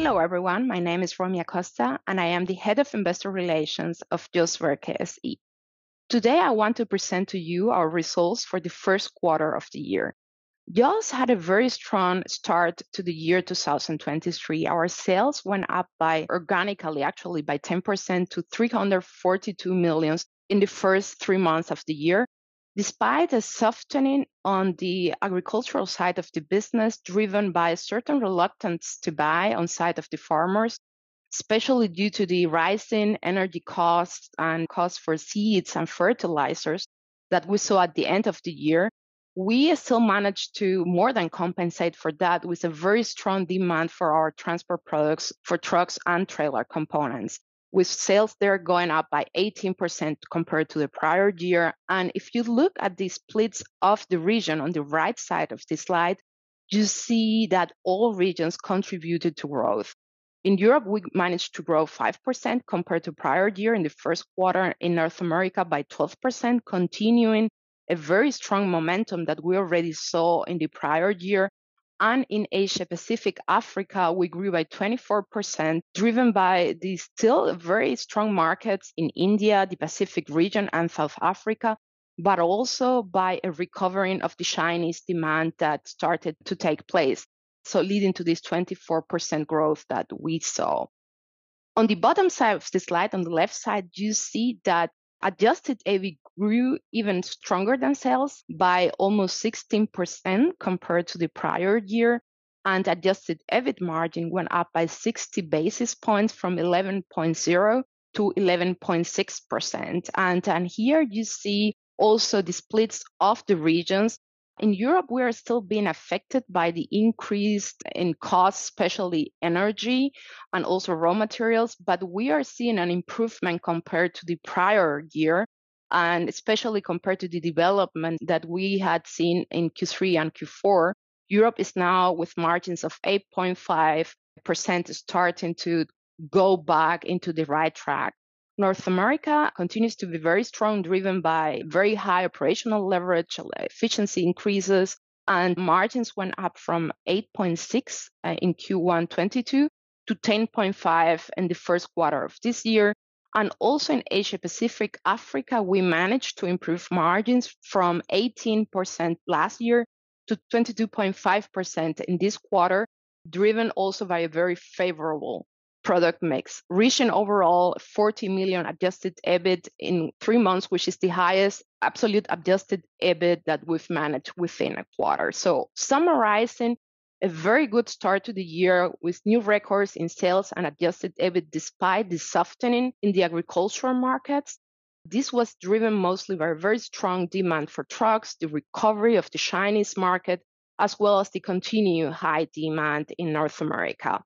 Hello, everyone. My name is Romy Acosta, and I am the Head of Investor Relations of JOST Werke SE. Today, I want to present to you our results for the first quarter of the year. JOST had a very strong start to the year 2023. Our sales went up by organically, actually by 10% to 342 million in the first three months of the year, despite a softening on the agricultural side of the business, driven by a certain reluctance to buy on side of the farmers, especially due to the rising energy costs and costs for seeds and fertilizers that we saw at the end of the year. We still managed to more than compensate for that with a very strong demand for our transport products for trucks and trailer components, with sales there going up by 18% compared to the prior year. And if you look at the splits of the region on the right side of this slide, you see that all regions contributed to growth. In Europe, we managed to grow 5% compared to prior year in the first quarter, in North America by 12%, continuing a very strong momentum that we already saw in the prior year. And in Asia Pacific, Africa, we grew by 24%, driven by the still very strong markets in India, the Pacific region, and South Africa, but also by a recovering of the Chinese demand that started to take place, so leading to this 24% growth that we saw. On the bottom side of the slide, on the left side, you see that adjusted EBIT grew even stronger than sales by almost 16% compared to the prior year, and adjusted EBIT margin went up by 60 basis points from 11.0% to 11.6%. And, and here you see also the splits of the regions. In Europe, we are still being affected by the increase in costs, especially energy and also raw materials, but we are seeing an improvement compared to the prior year, and especially compared to the development that we had seen in Q3 and Q4. Europe is now with margins of 8.5%, starting to go back into the right track. North America continues to be very strong, driven by very high operational leverage, efficiency increases, and margins went up from 8.6% uh, in Q1 22 to 10.5 in the first quarter of this year. And also in Asia Pacific, Africa, we managed to improve margins from 18% last year to 22.5% in this quarter, driven also by a very favorable product mix. Reaching overall 40 million adjusted EBIT in three months, which is the highest absolute adjusted EBIT that we've managed within a quarter. So, summarizing, a very good start to the year with new records in sales and adjusted EBIT, despite the softening in the agricultural markets. This was driven mostly by very strong demand for trucks, the recovery of the Chinese market, as well as the continued high demand in North America.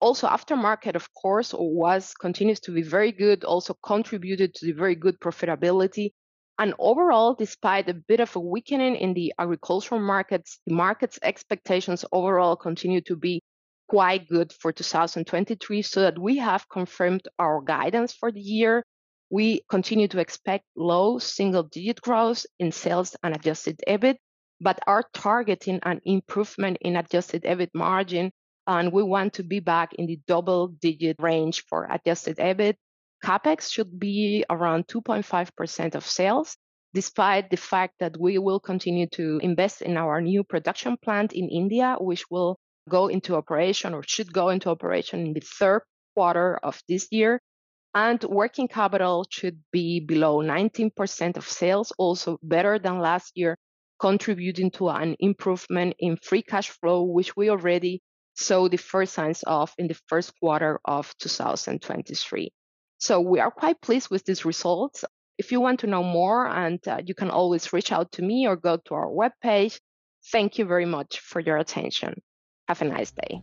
Also, aftermarket, of course, was continues to be very good, also contributed to the very good profitability. And overall, despite a bit of a weakening in the agricultural markets, the market's expectations overall continue to be quite good for 2023, so that we have confirmed our guidance for the year. We continue to expect low single-digit growth in sales and adjusted EBIT, but are targeting an improvement in adjusted EBIT margin, and we want to be back in the double-digit range for adjusted EBIT. CapEx should be around 2.5% of sales, despite the fact that we will continue to invest in our new production plant in India, which will go into operation or should go into operation in the third quarter of this year. And working capital should be below 19% of sales, also better than last year, contributing to an improvement in free cash flow, which we already saw the first signs of in the first quarter of 2023. So we are quite pleased with these results. If you want to know more, and uh, you can always reach out to me or go to our webpage. Thank you very much for your attention. Have a nice day.